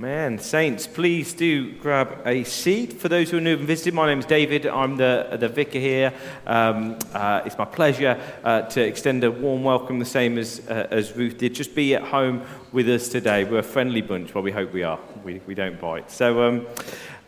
Man, saints, please do grab a seat. For those who are new and visited, my name is David. I'm the, the vicar here. Um, uh, it's my pleasure uh, to extend a warm welcome, the same as, uh, as Ruth did. Just be at home with us today. We're a friendly bunch. Well, we hope we are. We, we don't bite. So, um,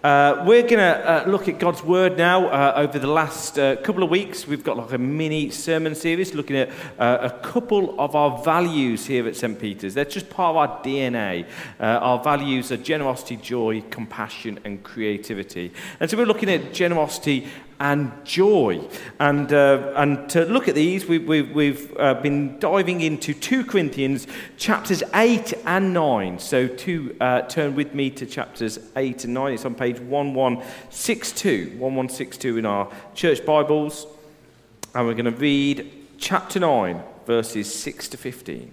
uh, we're going to uh, look at God's Word now. Uh, over the last uh, couple of weeks, we've got like a mini sermon series looking at uh, a couple of our values here at St. Peter's. They're just part of our DNA. Uh, our values are generosity, joy, compassion, and creativity. And so we're looking at generosity and joy. And, uh, and to look at these, we, we, we've uh, been diving into 2 Corinthians chapters 8 and 9. So to, uh, turn with me to chapters 8 and 9. It's on page 1162, 1162 in our church Bibles. And we're going to read chapter 9, verses 6 to 15.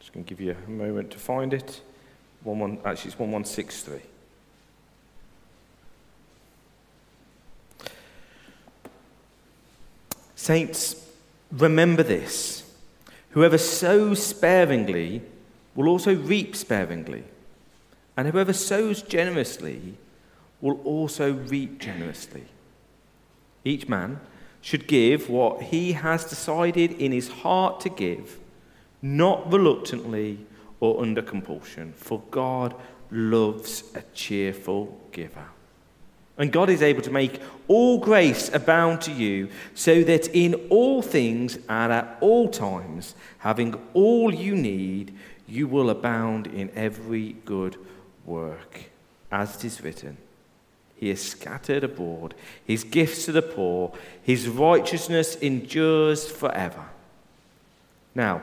Just going to give you a moment to find it. One, one, actually, it's 1163. Saints, remember this. Whoever sows sparingly will also reap sparingly. And whoever sows generously will also reap generously. Each man should give what he has decided in his heart to give, not reluctantly or under compulsion, for God loves a cheerful giver. And God is able to make all grace abound to you, so that in all things and at all times, having all you need, you will abound in every good work. As it is written, He has scattered abroad His gifts to the poor, His righteousness endures forever. Now,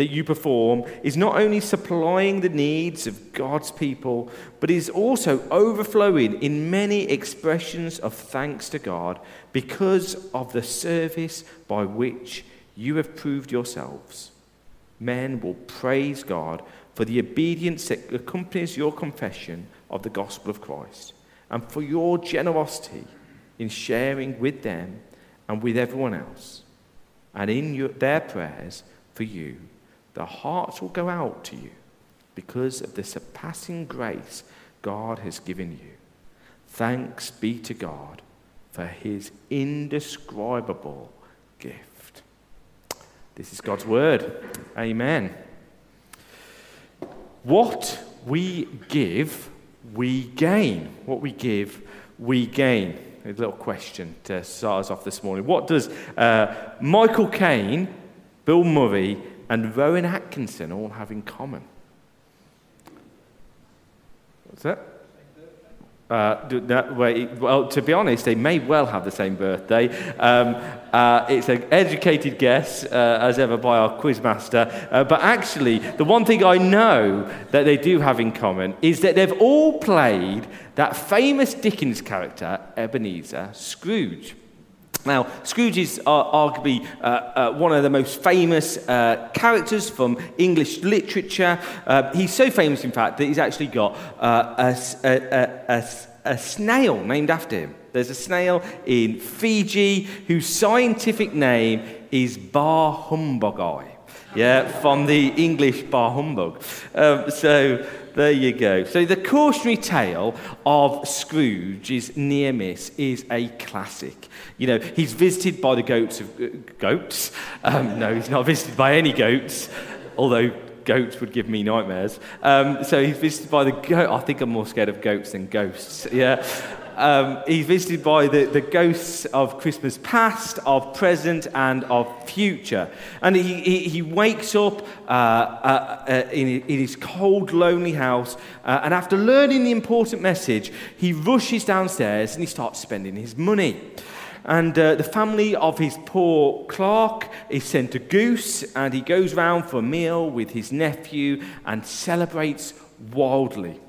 that you perform is not only supplying the needs of God's people, but is also overflowing in many expressions of thanks to God because of the service by which you have proved yourselves. Men will praise God for the obedience that accompanies your confession of the gospel of Christ and for your generosity in sharing with them and with everyone else and in your, their prayers for you the hearts will go out to you because of the surpassing grace God has given you. Thanks be to God for his indescribable gift. This is God's word. Amen. What we give, we gain. What we give, we gain. A little question to start us off this morning. What does uh, Michael Caine, Bill Murray, and Rowan Atkinson all have in common? What's that? Uh, well, to be honest, they may well have the same birthday. Um, uh, it's an educated guess, uh, as ever, by our quizmaster. Uh, but actually, the one thing I know that they do have in common is that they've all played that famous Dickens character, Ebenezer Scrooge. Now, Scrooge is arguably uh, uh, one of the most famous uh, characters from English literature. Uh, he's so famous, in fact, that he's actually got uh, a, a, a, a, snail named after him. There's a snail in Fiji whose scientific name is Ba humbugi. Yeah, from the English Bah Humbug. Um, so there you go. So the cautionary tale of Scrooge's near miss is a classic. You know, he's visited by the goats of uh, goats. Um, no, he's not visited by any goats, although goats would give me nightmares. Um, so he's visited by the goat. I think I'm more scared of goats than ghosts. Yeah. Um, he's visited by the, the ghosts of Christmas past, of present, and of future. And he, he, he wakes up uh, uh, uh, in, in, his cold, lonely house, uh, and after learning the important message, he rushes downstairs and he starts spending his money. And uh, the family of his poor clerk is sent a goose, and he goes round for a meal with his nephew and celebrates wildly.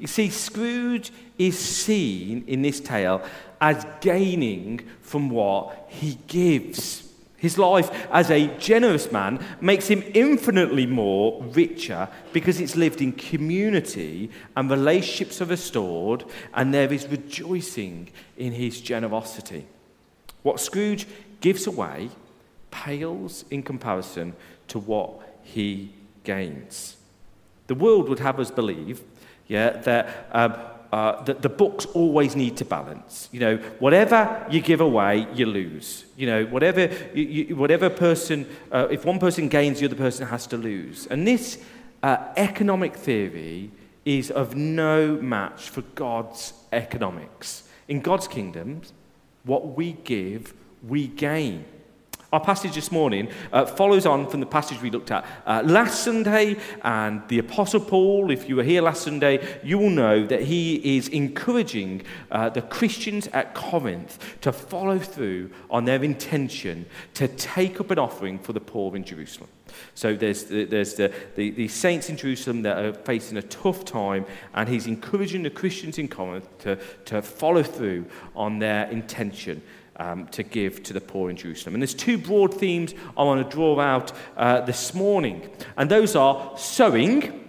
You see, Scrooge is seen in this tale as gaining from what he gives. His life as a generous man makes him infinitely more richer because it's lived in community and relationships are restored, and there is rejoicing in his generosity. What Scrooge gives away pales in comparison to what he gains. The world would have us believe yeah, that, um, uh, that the books always need to balance. You know, whatever you give away, you lose. You know, whatever, you, you, whatever person, uh, if one person gains, the other person has to lose. And this uh, economic theory is of no match for God's economics. In God's kingdom, what we give, we gain. Our passage this morning uh, follows on from the passage we looked at uh, last Sunday, and the Apostle Paul, if you were here last Sunday, you will know that he is encouraging uh, the Christians at Corinth to follow through on their intention to take up an offering for the poor in Jerusalem. So there's, the, there's the, the, the, saints in Jerusalem that are facing a tough time, and he's encouraging the Christians in Corinth to, to follow through on their intention um, to give to the poor in Jerusalem. And there's two broad themes I want to draw out uh, this morning, and those are sowing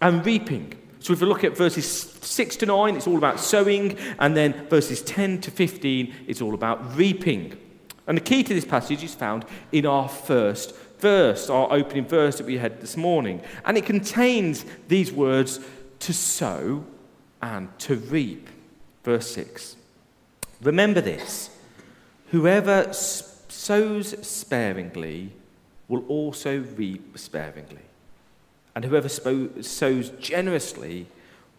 and reaping. So if we look at verses 6 to 9, it's all about sowing, and then verses 10 to 15, it's all about reaping. And the key to this passage is found in our first verse, our opening verse that we had this morning. And it contains these words to sow and to reap. Verse 6. Remember this Whoever sows sparingly will also reap sparingly. And whoever sows generously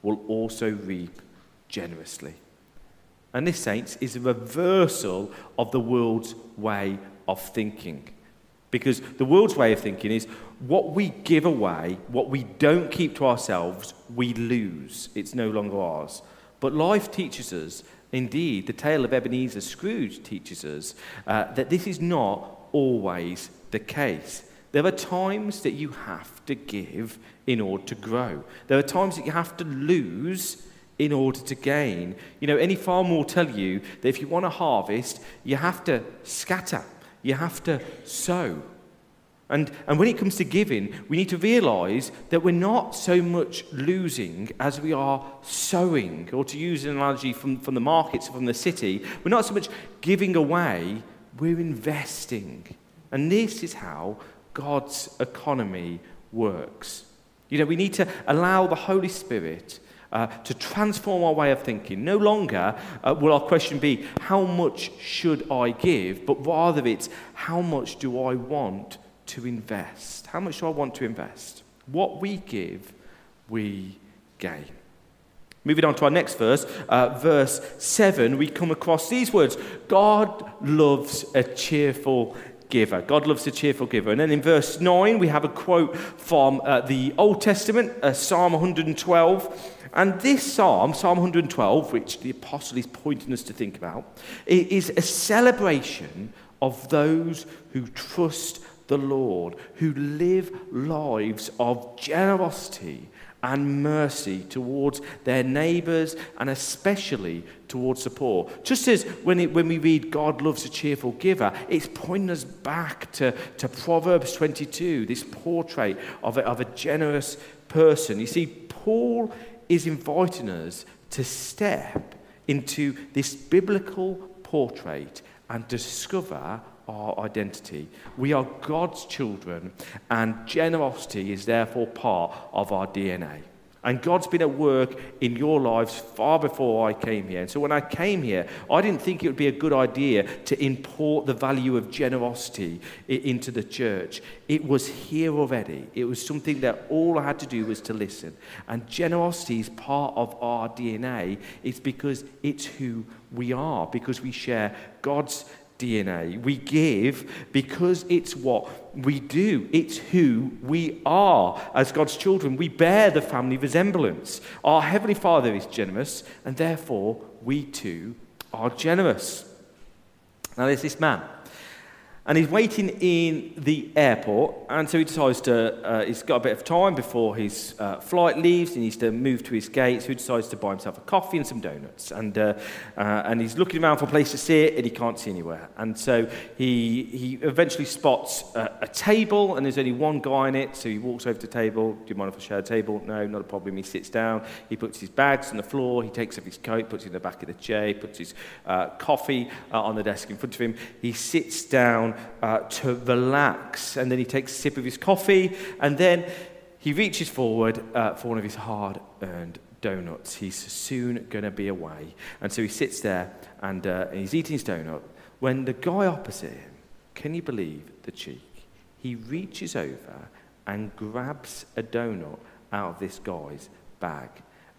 will also reap generously. And this, saints, is a reversal of the world's way of thinking. Because the world's way of thinking is what we give away, what we don't keep to ourselves, we lose. It's no longer ours. But life teaches us Indeed, the tale of Ebenezer Scrooge teaches us uh, that this is not always the case. There are times that you have to give in order to grow. There are times that you have to lose in order to gain. You know, any farmer will tell you that if you want to harvest, you have to scatter, you have to sow. And, and when it comes to giving, we need to realize that we're not so much losing as we are sowing. Or to use an analogy from, from the markets, from the city, we're not so much giving away, we're investing. And this is how God's economy works. You know, we need to allow the Holy Spirit uh, to transform our way of thinking. No longer uh, will our question be, how much should I give? But rather it's, how much do I want to invest. How much do I want to invest? What we give, we gain. Moving on to our next verse, uh, verse 7, we come across these words God loves a cheerful giver. God loves a cheerful giver. And then in verse 9, we have a quote from uh, the Old Testament, uh, Psalm 112. And this psalm, Psalm 112, which the apostle is pointing us to think about, is a celebration of those who trust the Lord, who live lives of generosity and mercy towards their neighbours and especially towards the poor. Just as when, it, when we read God loves a cheerful giver, it's pointing us back to, to Proverbs 22, this portrait of a, of a generous person. You see, Paul is inviting us to step into this biblical portrait and discover our identity. We are God's children, and generosity is therefore part of our DNA. And God's been at work in your lives far before I came here. And so when I came here, I didn't think it would be a good idea to import the value of generosity into the church. It was here already. It was something that all I had to do was to listen. And generosity is part of our DNA. It's because it's who we are, because we share God's DNA. We give because it's what we do, it's who we are as God's children. We bear the family resemblance. Our Heavenly Father is generous, and therefore we too are generous. Now, there's this man and he's waiting in the airport, and so he decides to, uh, he's got a bit of time before his uh, flight leaves, he needs to move to his gate, so he decides to buy himself a coffee and some donuts. And, uh, uh, and he's looking around for a place to sit, and he can't see anywhere. And so he, he eventually spots a, a table, and there's only one guy in it, so he walks over to the table. Do you mind if I share a table? No, not a problem. He sits down, he puts his bags on the floor, he takes off his coat, puts it in the back of the chair, puts his uh, coffee uh, on the desk in front of him. He sits down uh, to relax. And then he takes a sip of his coffee, and then he reaches forward uh, for one of his hard earned donuts. He's soon going to be away. And so he sits there and uh, he's eating his donut. When the guy opposite him, can you believe the cheek? He reaches over and grabs a donut out of this guy's bag.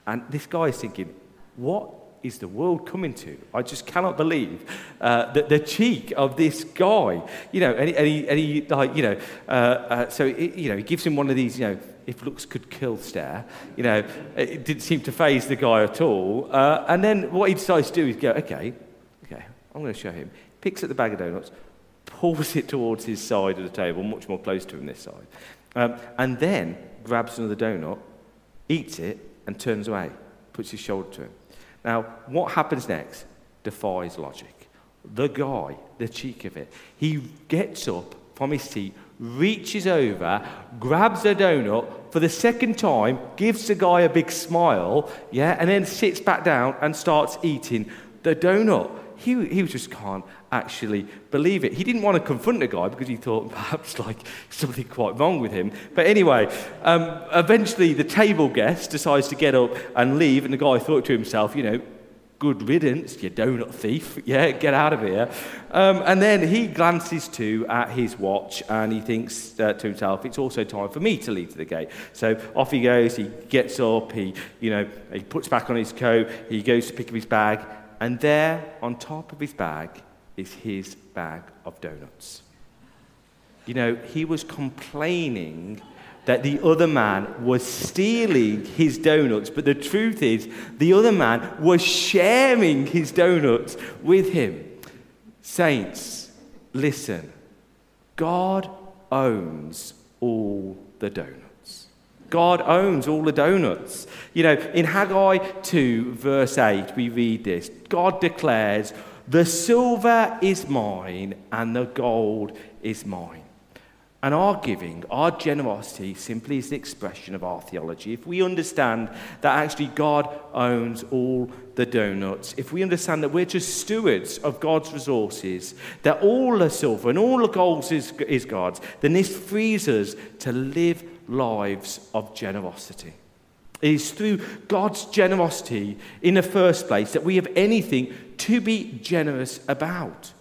And this guy is thinking, what is the world coming to? I just cannot believe uh, the, the cheek of this guy. You know, and and he, and he like, you know, uh, uh, so, it, you know, he gives him one of these, you know, if looks could kill stare. You know, it didn't seem to phase the guy at all. Uh, and then what he decides to do is go, okay, okay, I'm going to show him. Picks up the bag of donuts, pulls it towards his side of the table, much more close to him this side, um, and then grabs another donut, eats it, and turns away, puts his shoulder to him. Now, what happens next defies logic. The guy, the cheek of it, he gets up from his seat, reaches over, grabs a donut for the second time, gives the guy a big smile, yeah, and then sits back down and starts eating the donut. He, he just can't actually believe it. He didn't want to confront the guy because he thought perhaps like something quite wrong with him. But anyway, um, eventually the table guest decides to get up and leave, and the guy thought to himself, you know, good riddance, you donut thief. Yeah, get out of here. Um, and then he glances too at his watch and he thinks uh, to himself, it's also time for me to leave to the gate. So off he goes, he gets up, he, you know, he puts back on his coat, he goes to pick up his bag, and there on top of his bag is his bag of donuts. You know, he was complaining that the other man was stealing his donuts, but the truth is, the other man was sharing his donuts with him. Saints, listen. God owns all the donuts. God owns all the donuts. You know, in Haggai 2, verse 8, we read this God declares, The silver is mine and the gold is mine. And our giving, our generosity, simply is an expression of our theology. If we understand that actually God owns all the donuts, if we understand that we're just stewards of God's resources, that all the silver and all the gold is, is God's, then this frees us to live lives of generosity. It is through God's generosity in the first place that we have anything to be generous about.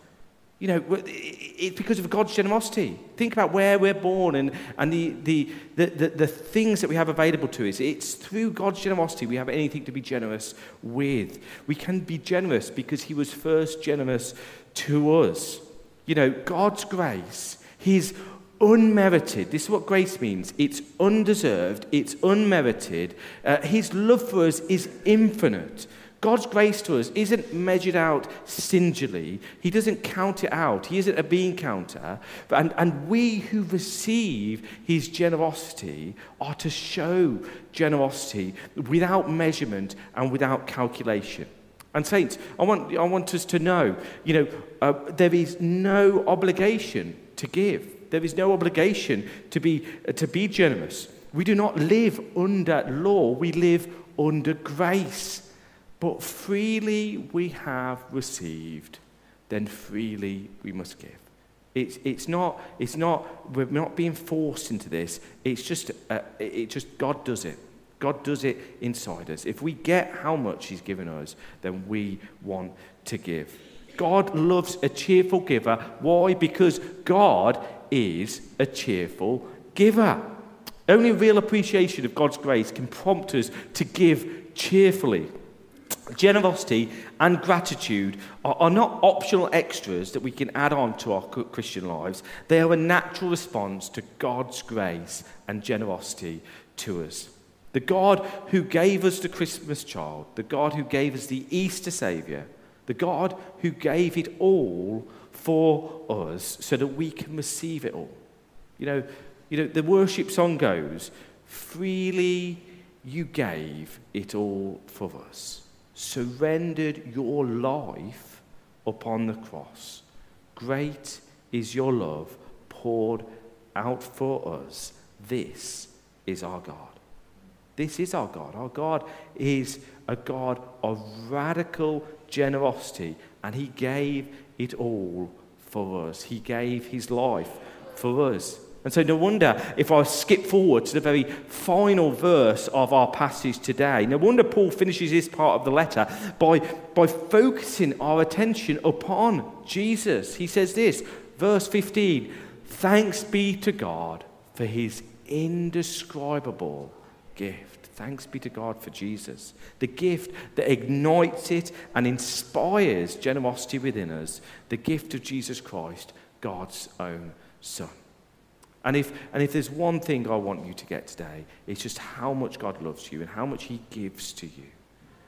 You know, it's because of God's generosity. Think about where we're born and, and the, the, the, the, things that we have available to us. It's through God's generosity we have anything to be generous with. We can be generous because He was first generous to us. You know, God's grace, His unmerited. This is what grace means it's undeserved, it's unmerited. Uh, his love for us is infinite. God's grace to us isn't measured out stingily. He doesn't count it out. He isn't a bean counter. And, and we who receive his generosity are to show generosity without measurement and without calculation. And, saints, I want, I want us to know, you know, uh, there is no obligation to give. There is no obligation to be, uh, to be generous. We do not live under law, we live under grace. But freely we have received, then freely we must give. It's, it's, not, it's not, we're not being forced into this. It's just, uh, it just, God does it. God does it inside us. If we get how much He's given us, then we want to give. God loves a cheerful giver. Why? Because God is a cheerful giver. Only real appreciation of God's grace can prompt us to give cheerfully. Generosity and gratitude are, are, not optional extras that we can add on to our Christian lives. They are a natural response to God's grace and generosity to us. The God who gave us the Christmas child, the God who gave us the Easter Saviour, the God who gave it all for us so that we can receive it all. You know, you know the worship song goes, freely you gave it all for us, surrendered your life upon the cross. Great is your love poured out for us. This is our God. This is our God. Our God is a God of radical generosity, and He gave it all for us. He gave His life for us. And so, no wonder if I skip forward to the very final verse of our passage today, no wonder Paul finishes this part of the letter by, by focusing our attention upon Jesus. He says this, verse 15 Thanks be to God for his indescribable gift. Thanks be to God for Jesus, the gift that ignites it and inspires generosity within us, the gift of Jesus Christ, God's own Son. And if, and if there's one thing I want you to get today, it's just how much God loves you and how much He gives to you.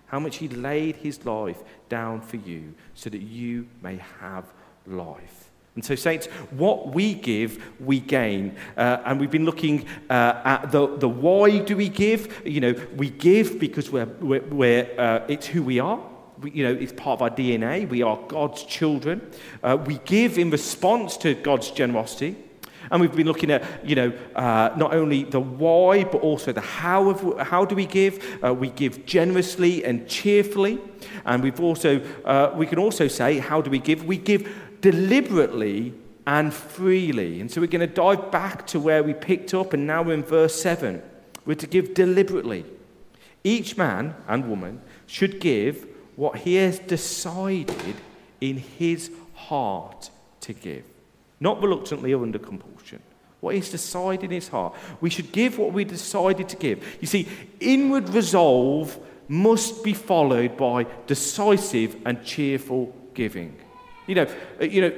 How much He laid His life down for you so that you may have life. And so, saints, what we give, we gain. Uh, and we've been looking uh, at the, the why do we give. You know, we give because we're, we're, we're uh, it's who we are. We, you know, it's part of our DNA. We are God's children. Uh, we give in response to God's generosity. And we've been looking at, you know, uh, not only the why, but also the how of how do we give? Uh, we give generously and cheerfully. And we've also, uh, we can also say, how do we give? We give deliberately and freely. And so we're going to dive back to where we picked up, and now we're in verse 7. We're to give deliberately. Each man and woman should give what he has decided in his heart to give, not reluctantly or under compulsion. What he's decided in his heart. We should give what we decided to give. You see, inward resolve must be followed by decisive and cheerful giving. You know, uh, you know,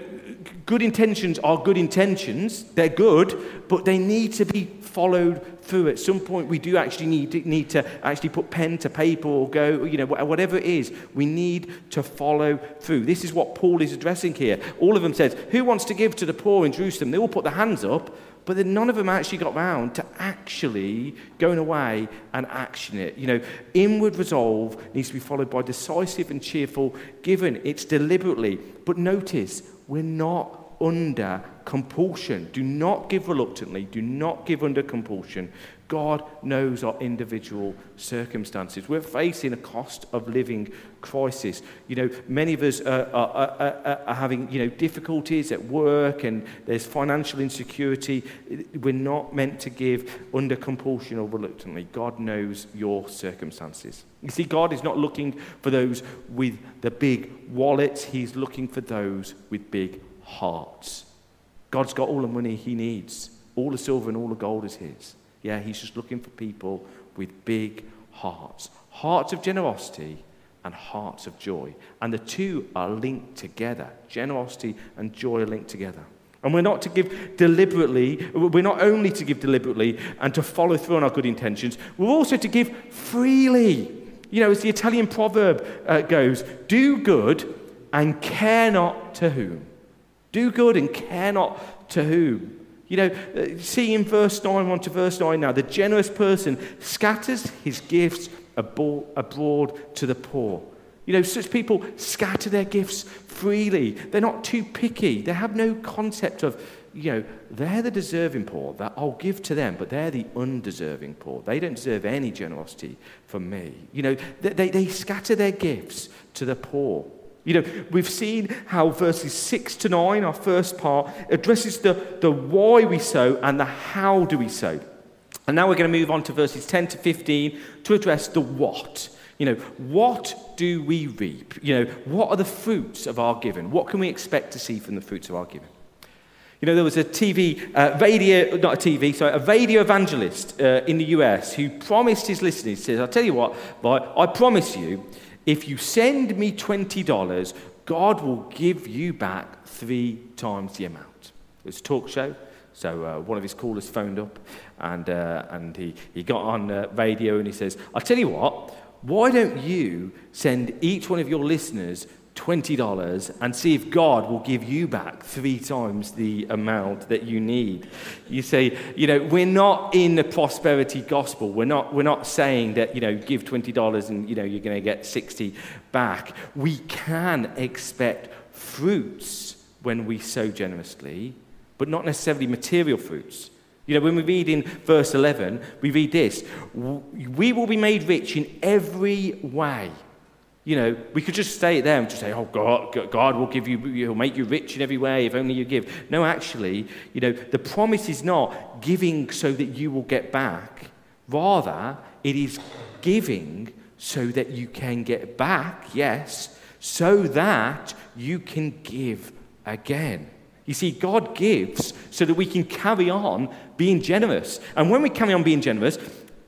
good intentions are good intentions. They're good, but they need to be followed through. At some point, we do actually need to, need to actually put pen to paper or go, you know, whatever it is. We need to follow through. This is what Paul is addressing here. All of them says, "Who wants to give to the poor in Jerusalem?" They all put their hands up, but then none of them actually got round to actually going away and action it. You know, inward resolve needs to be followed by decisive and cheerful giving. It's deliberately. But notice, we're not under compulsion. Do not give reluctantly. Do not give under compulsion. God knows our individual circumstances. We're facing a cost of living crisis. You know, many of us are, are, are, are, having, you know, difficulties at work and there's financial insecurity. We're not meant to give under compulsion or reluctantly. God knows your circumstances. You see, God is not looking for those with the big wallets. He's looking for those with big hearts. God's got all the money he needs. All the silver and all the gold is his. Yeah, he's just looking for people with big hearts hearts of generosity and hearts of joy. And the two are linked together. Generosity and joy are linked together. And we're not to give deliberately, we're not only to give deliberately and to follow through on our good intentions, we're also to give freely. You know, as the Italian proverb uh, goes, do good and care not to whom. Do good and care not to whom. You know, uh, see in verse 9, on to verse 9 now, the generous person scatters his gifts abroad to the poor. You know, such people scatter their gifts freely. They're not too picky. They have no concept of, you know, they're the deserving poor, that I'll give to them, but they're the undeserving poor. They don't deserve any generosity from me. You know, they, they, they scatter their gifts to the poor. You know, we've seen how verses 6 to 9, our first part, addresses the, the why we sow and the how do we sow. And now we're going to move on to verses 10 to 15 to address the what. You know, what do we reap? You know, what are the fruits of our giving? What can we expect to see from the fruits of our giving? You know, there was a TV, uh, radio, not a TV, sorry, a radio evangelist uh, in the US who promised his listeners, he says, I'll tell you what, I promise you, if you send me $20, God will give you back three times the amount. It was a talk show. So uh, one of his callers phoned up and, uh, and he, he got on uh, radio and he says, I'll tell you what, why don't you send each one of your listeners $20 and see if God will give you back three times the amount that you need. You say, you know, we're not in the prosperity gospel. We're not, we're not saying that, you know, give $20 and, you know, you're going to get 60 back. We can expect fruits when we sow generously, but not necessarily material fruits. You know, when we read in verse 11, we read this We will be made rich in every way you know, we could just stay there and just say, oh, God, God will give you, he'll make you rich in every way if only you give. No, actually, you know, the promise is not giving so that you will get back. Rather, it is giving so that you can get back, yes, so that you can give again. You see, God gives so that we can carry on being generous. And when we carry on being generous,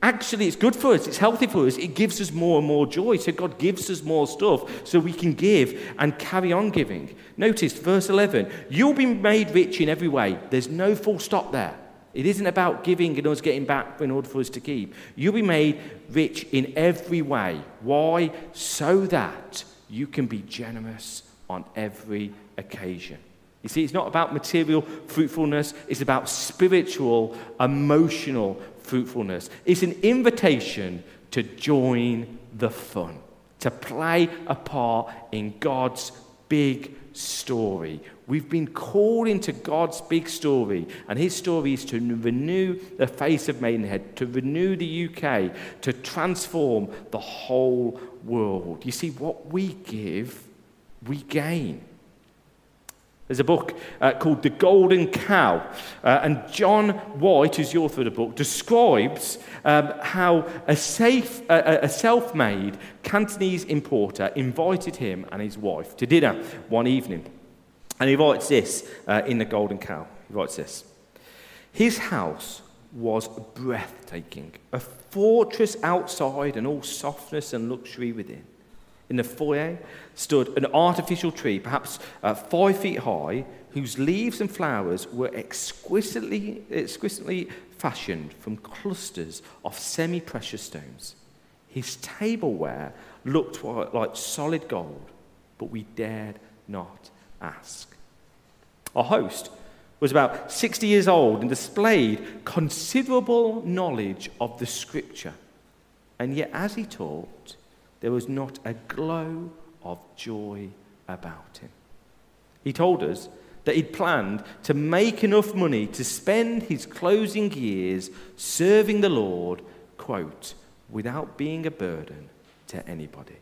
actually it's good for us, it's healthy for us, it gives us more and more joy. So God gives us more stuff so we can give and carry on giving. Notice verse 11 you'll be made rich in every way. There's no full stop there. It isn't about giving and us getting back in order for us to keep. You'll be made rich in every way. Why? So that you can be generous on every occasion. You see, it's not about material fruitfulness, it's about spiritual, emotional fruitfulness. It's an invitation to join the fun, to play a part in God's big story. We've been called into God's big story, and His story is to renew the face of Maidenhead, to renew the UK, to transform the whole world. You see, what we give, we gain. There's a book uh, called The Golden Cow, uh, and John White, who's the author of the book, describes um, how a, safe, uh, a self made Cantonese importer invited him and his wife to dinner one evening. And he writes this uh, in The Golden Cow. He writes this His house was breathtaking, a fortress outside and all softness and luxury within. In the foyer stood an artificial tree, perhaps uh, five feet high, whose leaves and flowers were exquisitely, exquisitely fashioned from clusters of semi precious stones. His tableware looked like solid gold, but we dared not ask. Our host was about 60 years old and displayed considerable knowledge of the scripture. And yet, as he talked, there was not a glow of joy about him. He told us that he'd planned to make enough money to spend his closing years serving the Lord, quote, without being a burden to anybody.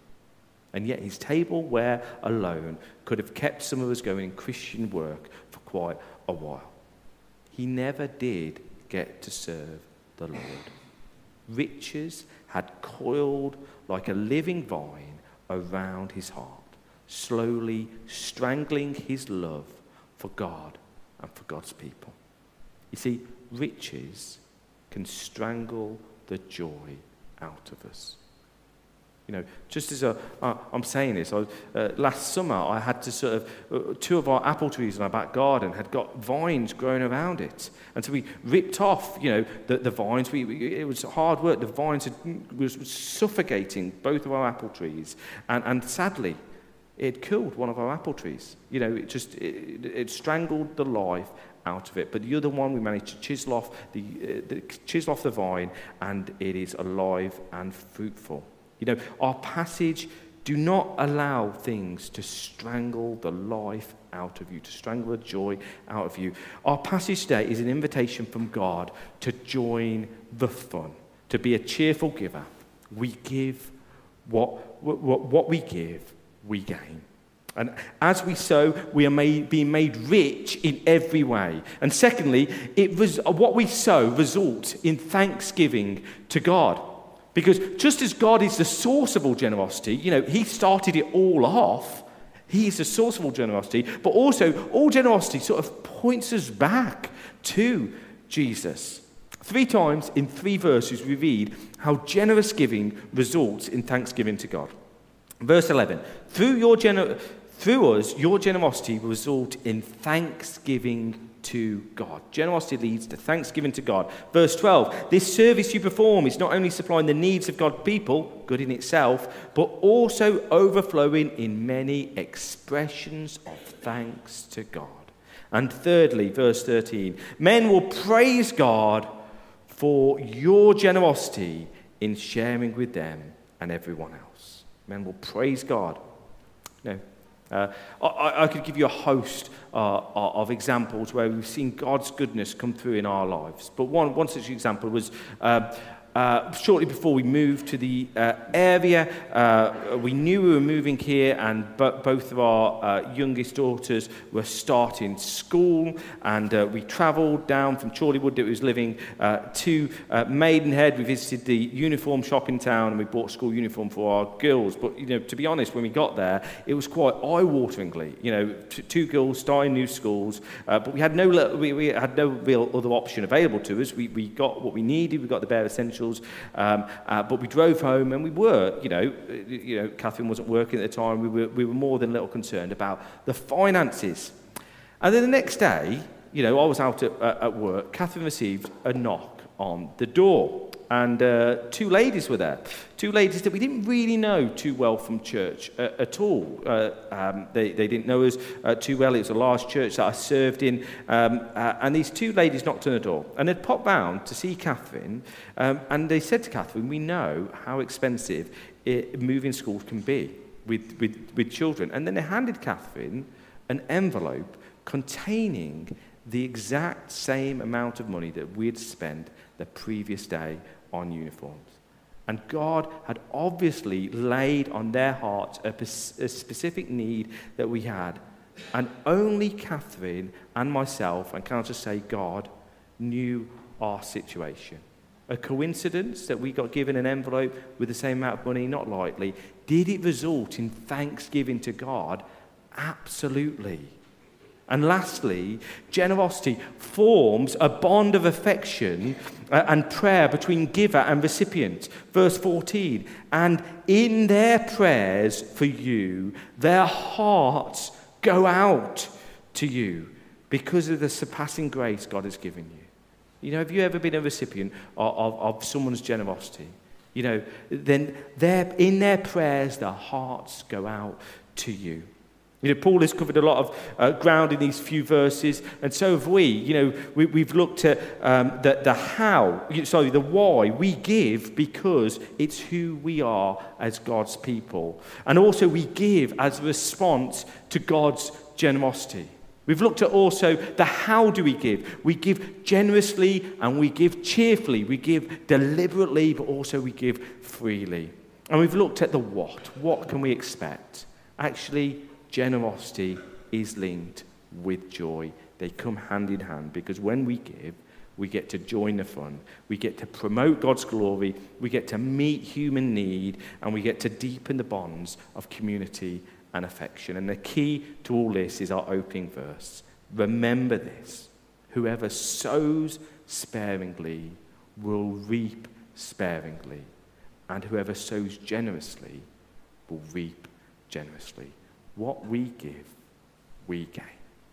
And yet his tableware alone could have kept some of us going in Christian work for quite a while. He never did get to serve the Lord. Riches had coiled like a living vine around his heart, slowly strangling his love for God and for God's people. You see, riches can strangle the joy out of us. You know, just as a, uh, I'm saying this, I, uh, last summer I had to sort of, uh, two of our apple trees in our back garden had got vines growing around it. And so we ripped off, you know, the, the vines. We, we, it was hard work. The vines had, was suffocating both of our apple trees. And, and sadly, it killed one of our apple trees. You know, it just, it, it strangled the life out of it. But the other one, we managed to chisel off the, uh, the, chisel off the vine, and it is alive and fruitful. You know, our passage do not allow things to strangle the life out of you, to strangle the joy out of you. Our passage today is an invitation from God to join the fun, to be a cheerful giver. We give what, what, what we give, we gain. And as we sow, we are made, being made rich in every way. And secondly, it was, what we sow results in thanksgiving to God. Because just as God is the source of all generosity, you know, He started it all off. He is the source of all generosity, but also all generosity sort of points us back to Jesus. Three times in three verses, we read how generous giving results in thanksgiving to God. Verse 11 Through, your gener- through us, your generosity will result in thanksgiving to God. Generosity leads to thanksgiving to God. Verse 12 This service you perform is not only supplying the needs of God's people, good in itself, but also overflowing in many expressions of thanks to God. And thirdly, verse 13 Men will praise God for your generosity in sharing with them and everyone else. Men will praise God. No, uh, I, I, could give you a host uh, of examples where we've seen God's goodness come through in our lives. But one, one such example was uh, uh, shortly before we moved to the uh, area, uh, we knew we were moving here, and bo- both of our uh, youngest daughters were starting school. And uh, we travelled down from Chorleywood, that was living, to Maidenhead. We visited the uniform shop in town, and we bought school uniform for our girls. But you know, to be honest, when we got there, it was quite eye-wateringly. You know, t- two girls starting new schools, but we had no we, we had no real other option available to us. We, we got what we needed. We got the bare essentials um, uh, but we drove home and we were, you know, you know, Catherine wasn't working at the time. We were, we were more than a little concerned about the finances. And then the next day, you know, I was out at, at work. Catherine received a knock on the door and uh, two ladies were there. Two ladies that we didn't really know too well from church uh, at all. Uh, um, they, they didn't know us uh, too well. It was a large church that I served in. Um, uh, and these two ladies knocked on the door. And they'd popped round to see Catherine. Um, and they said to Catherine, We know how expensive it, moving schools can be with, with, with children. And then they handed Catherine an envelope containing the exact same amount of money that we'd spent the previous day on uniforms. And God had obviously laid on their hearts a, a specific need that we had. And only Catherine and myself, and can I just say God, knew our situation. A coincidence that we got given an envelope with the same amount of money? Not likely. Did it result in thanksgiving to God? Absolutely. And lastly, generosity forms a bond of affection uh, and prayer between giver and recipient. Verse 14, and in their prayers for you, their hearts go out to you because of the surpassing grace God has given you. You know, have you ever been a recipient of, of, of someone's generosity? You know, then in their prayers, their hearts go out to you. You know, Paul has covered a lot of uh, ground in these few verses, and so have we. You know, we, have looked at um, the, the how, sorry, the why. We give because it's who we are as God's people. And also, we give as a response to God's generosity. We've looked at also the how do we give. We give generously and we give cheerfully. We give deliberately, but also we give freely. And we've looked at the what. What can we expect? Actually, generosity is linked with joy. They come hand in hand because when we give, we get to join the fun. We get to promote God's glory. We get to meet human need. And we get to deepen the bonds of community and affection. And the key to all this is our opening verse. Remember this whoever sows sparingly will reap sparingly, and whoever sows generously will reap generously. What we give, we gain.